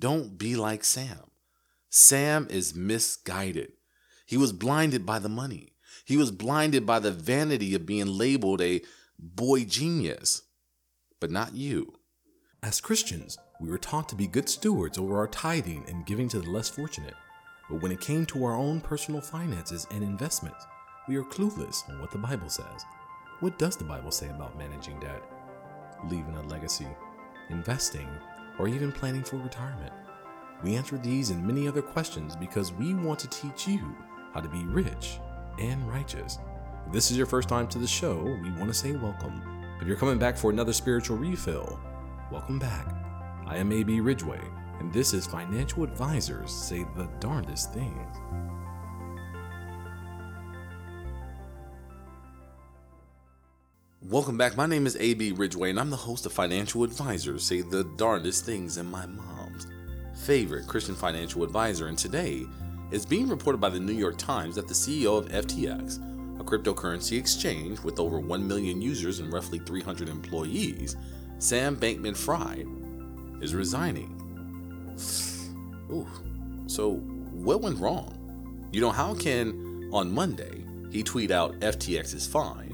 Don't be like Sam. Sam is misguided. He was blinded by the money. He was blinded by the vanity of being labeled a boy genius. But not you. As Christians, we were taught to be good stewards over our tithing and giving to the less fortunate. But when it came to our own personal finances and investments, we are clueless on what the Bible says. What does the Bible say about managing debt, leaving a legacy, investing, or even planning for retirement? We answer these and many other questions because we want to teach you how to be rich and righteous. If this is your first time to the show, we want to say welcome. If you're coming back for another spiritual refill, welcome back. I am AB Ridgeway, and this is Financial Advisors Say the Darndest Things. Welcome back. My name is AB Ridgeway, and I'm the host of Financial Advisors Say the Darndest Things in My Mom's favorite Christian financial advisor. And today, it's being reported by the New York Times that the CEO of FTX, a cryptocurrency exchange with over 1 million users and roughly 300 employees, Sam Bankman Fried, is resigning. Ooh, so what went wrong? You know, how can on Monday he tweet out FTX is fine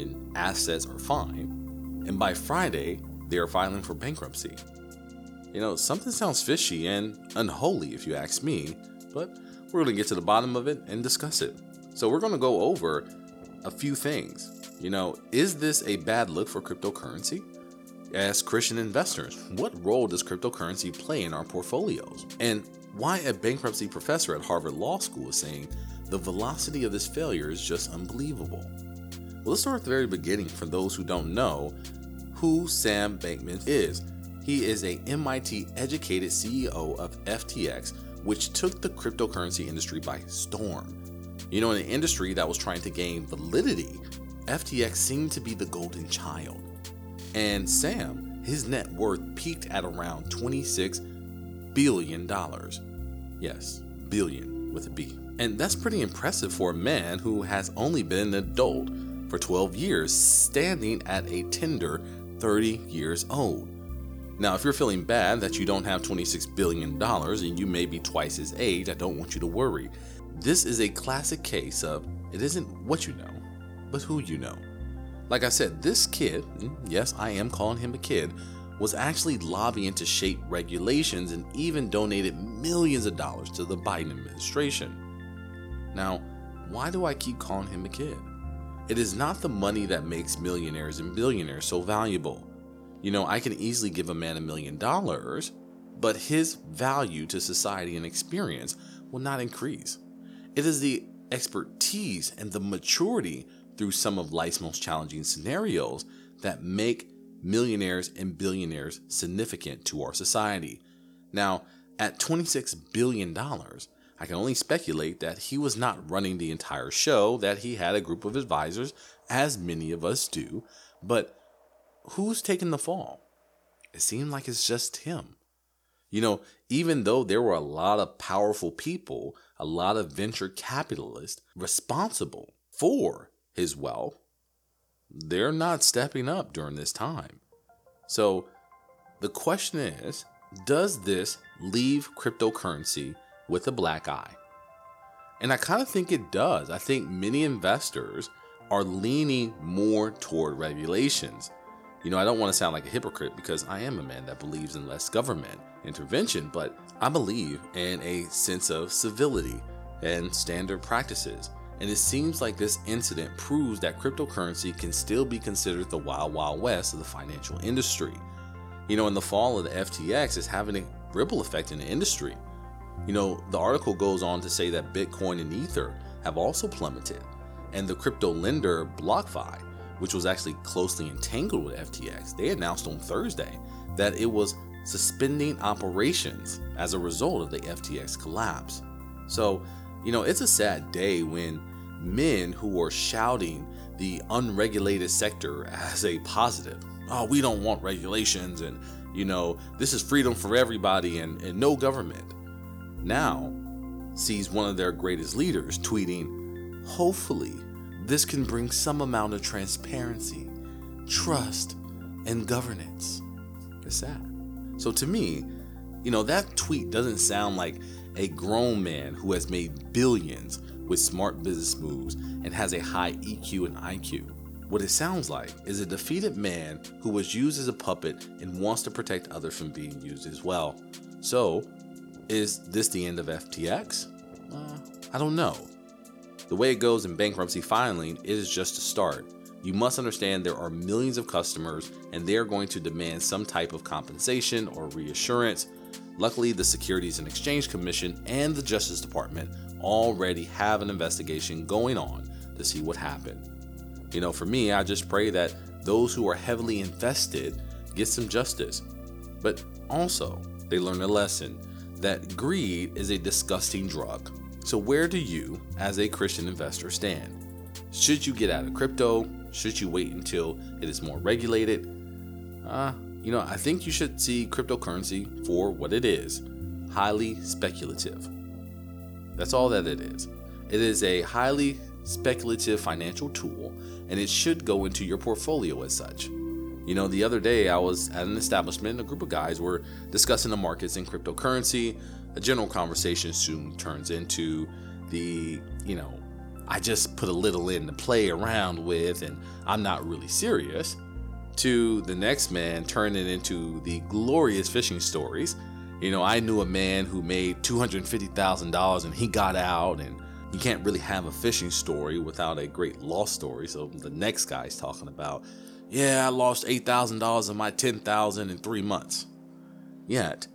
and assets are fine, and by Friday they are filing for bankruptcy? You know, something sounds fishy and unholy if you ask me, but we're going to get to the bottom of it and discuss it. So, we're going to go over a few things. You know, is this a bad look for cryptocurrency? As Christian investors, what role does cryptocurrency play in our portfolios? And why a bankruptcy professor at Harvard Law School is saying the velocity of this failure is just unbelievable. Well, let's start at the very beginning for those who don't know who Sam Bankman is. He is a MIT educated CEO of FTX, which took the cryptocurrency industry by storm. You know, in an industry that was trying to gain validity, FTX seemed to be the golden child. And Sam, his net worth peaked at around $26 billion. Yes, billion with a B. And that's pretty impressive for a man who has only been an adult for 12 years, standing at a tender 30 years old. Now, if you're feeling bad that you don't have $26 billion and you may be twice his age, I don't want you to worry. This is a classic case of it isn't what you know, but who you know. Like I said, this kid, mm, yes, I am calling him a kid, was actually lobbying to shape regulations and even donated millions of dollars to the Biden administration. Now, why do I keep calling him a kid? It is not the money that makes millionaires and billionaires so valuable. You know, I can easily give a man a million dollars, but his value to society and experience will not increase. It is the expertise and the maturity through some of life's most challenging scenarios that make millionaires and billionaires significant to our society. Now, at $26 billion, I can only speculate that he was not running the entire show, that he had a group of advisors, as many of us do, but who's taking the fall? It seemed like it's just him. You know, even though there were a lot of powerful people, a lot of venture capitalists responsible for his wealth, they're not stepping up during this time. So the question is does this leave cryptocurrency with a black eye? And I kind of think it does. I think many investors are leaning more toward regulations you know, I don't want to sound like a hypocrite because I am a man that believes in less government intervention, but I believe in a sense of civility and standard practices. And it seems like this incident proves that cryptocurrency can still be considered the wild, wild west of the financial industry. You know, in the fall of the FTX is having a ripple effect in the industry. You know, the article goes on to say that Bitcoin and Ether have also plummeted, and the crypto lender BlockFi which was actually closely entangled with FTX, they announced on Thursday that it was suspending operations as a result of the FTX collapse. So, you know, it's a sad day when men who are shouting the unregulated sector as a positive. Oh, we don't want regulations and, you know, this is freedom for everybody and, and no government. Now sees one of their greatest leaders tweeting, hopefully this can bring some amount of transparency, trust, and governance. It's sad. So to me, You know, that tweet doesn't sound like a grown man who has made billions with smart business moves and has a high EQ and IQ. What it sounds like is a defeated man who was used as a puppet and wants to protect others from being used as well. So, is this the end of FTX? Uh, I don't know. The way it goes in bankruptcy filing, it is just a start. You must understand there are millions of customers and they are going to demand some type of compensation or reassurance. Luckily, the Securities and Exchange Commission and the Justice Department already have an investigation going on to see what happened. You know, for me, I just pray that those who are heavily invested get some justice. But also, they learn a lesson that greed is a disgusting drug. So, where do you, as a Christian investor, stand? Should you get out of crypto? Should you wait until it is more regulated? Uh, you know, I think you should see cryptocurrency for what it is highly speculative. That's all that it is. It is a highly speculative financial tool, and it should go into your portfolio as such. You know, the other day I was at an establishment, a group of guys were discussing the markets in cryptocurrency. A general conversation soon turns into the, you know, I just put a little in to play around with and I'm not really serious, to the next man turning into the glorious fishing stories you know, I knew a man who made $250,000 and he got out, and you can't really have a fishing story without a great loss story. So the next guy's talking about, yeah, I lost $8,000 of my 10,000 in three months. Yet,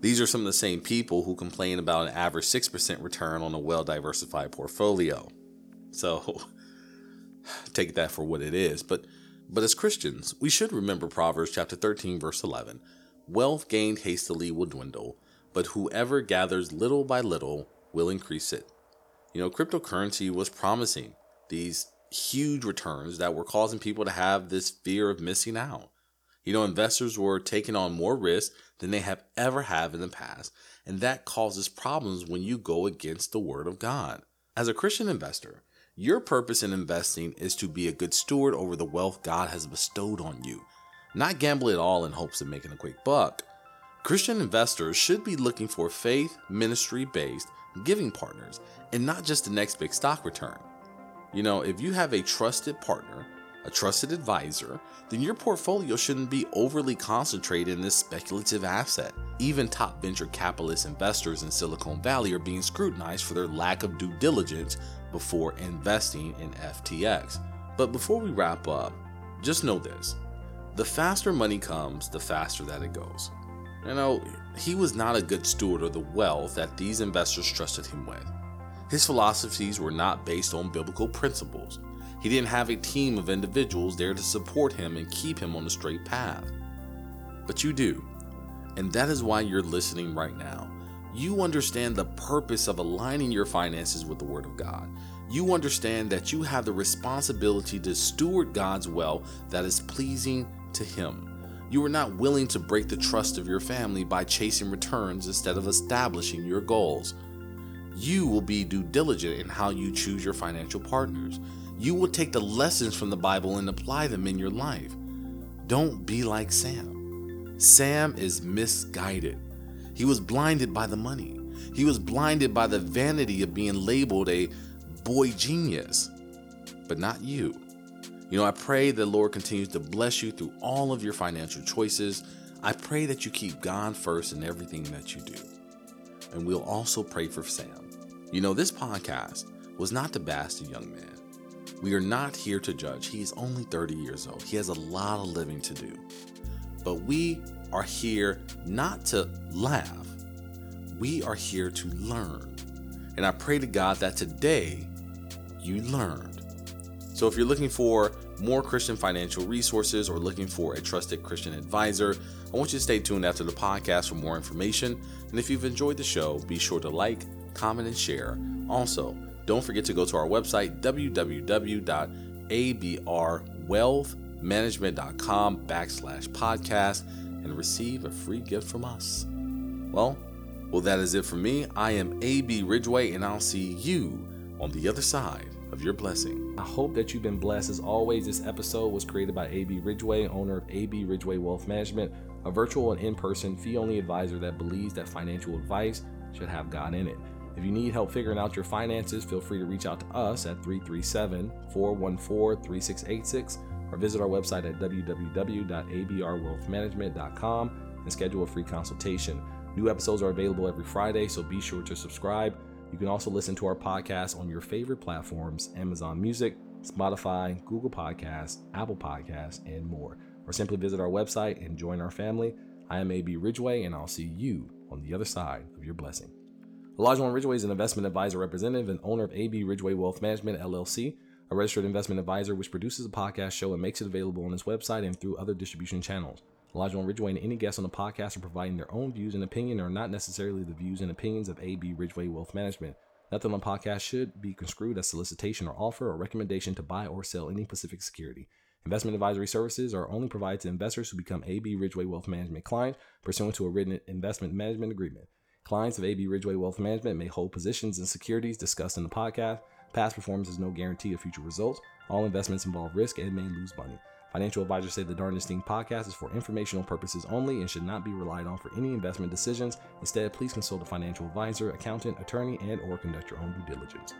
these are some of the same people who complain about an average 6% return on a well diversified portfolio. So, take that for what it is. But, but as Christians, we should remember Proverbs chapter 13, verse 11 Wealth gained hastily will dwindle, but whoever gathers little by little will increase it. You know, cryptocurrency was promising these huge returns that were causing people to have this fear of missing out. You know, investors were taking on more risk than they have ever had in the past, and that causes problems when you go against the word of God. As a Christian investor, your purpose in investing is to be a good steward over the wealth God has bestowed on you not gamble at all in hopes of making a quick buck. Christian investors should be looking for faith, ministry based giving partners and not just the next big stock return. You know, if you have a trusted partner, a trusted advisor, then your portfolio shouldn't be overly concentrated in this speculative asset. Even top venture capitalist investors in Silicon Valley are being scrutinized for their lack of due diligence before investing in FTX. But before we wrap up, just know this the faster money comes, the faster that it goes. You know, he was not a good steward of the wealth that these investors trusted him with. His philosophies were not based on biblical principles. He didn't have a team of individuals there to support him and keep him on the straight path. But you do. And that is why you're listening right now. You understand the purpose of aligning your finances with the Word of God. You understand that you have the responsibility to steward God's wealth that is pleasing to Him. You are not willing to break the trust of your family by chasing returns instead of establishing your goals. You will be due diligent in how you choose your financial partners. You will take the lessons from the Bible and apply them in your life. Don't be like Sam. Sam is misguided. He was blinded by the money. He was blinded by the vanity of being labeled a boy genius. But not you. You know, I pray the Lord continues to bless you through all of your financial choices. I pray that you keep God first in everything that you do. And we'll also pray for Sam. You know, this podcast was not to bash the young man. We are not here to judge. He is only 30 years old. He has a lot of living to do. But we are here not to laugh, we are here to learn. And I pray to God that today you learned. so if you're looking for more Christian financial resources or looking for a trusted Christian advisor, I want you to stay tuned after the podcast for more information. And if you've enjoyed the show, be sure to like, comment, and share. Also, don't forget to go to our website, www.abrwealthmanagement.com backslash podcast and receive a free gift from us. Well, well, that is it for me. I am AB Ridgeway, and I'll see you on the other side of your blessing. I hope that you've been blessed. As always, this episode was created by AB Ridgeway, owner of AB Ridgeway Wealth Management. a virtual and in person fee only advisor that believes that financial advice should have God in it. If you need help figuring out your finances, feel free to reach out to us at 337 414 3686 or visit our website at www.abrwealthmanagement.com and schedule a free consultation. New episodes are available every Friday, so be sure to subscribe. You can also listen to our podcast on your favorite platforms Amazon Music, Spotify, Google Podcasts, Apple Podcasts, and more. Or simply visit our website and join our family. I am AB Ridgeway, and I'll see you on the other side of your blessing. Elijah Ridgeway is an investment advisor representative and owner of AB Ridgeway Wealth Management, LLC, a registered investment advisor which produces a podcast show and makes it available on his website and through other distribution channels. Elijah Ridgeway and any guests on the podcast are providing their own views and opinion and are not necessarily the views and opinions of AB Ridgeway Wealth Management. Nothing on the podcast should be construed as solicitation or offer or recommendation to buy or sell any specific security. Investment advisory services are only provided to investors who become AB Ridgeway Wealth Management clients pursuant to a written investment management agreement. Clients of AB Ridgeway Wealth Management may hold positions in securities discussed in the podcast. Past performance is no guarantee of future results. All investments involve risk and may lose money. Financial advisors say the Darndest Thing podcast is for informational purposes only and should not be relied on for any investment decisions. Instead, please consult a financial advisor, accountant, attorney, and or conduct your own due diligence.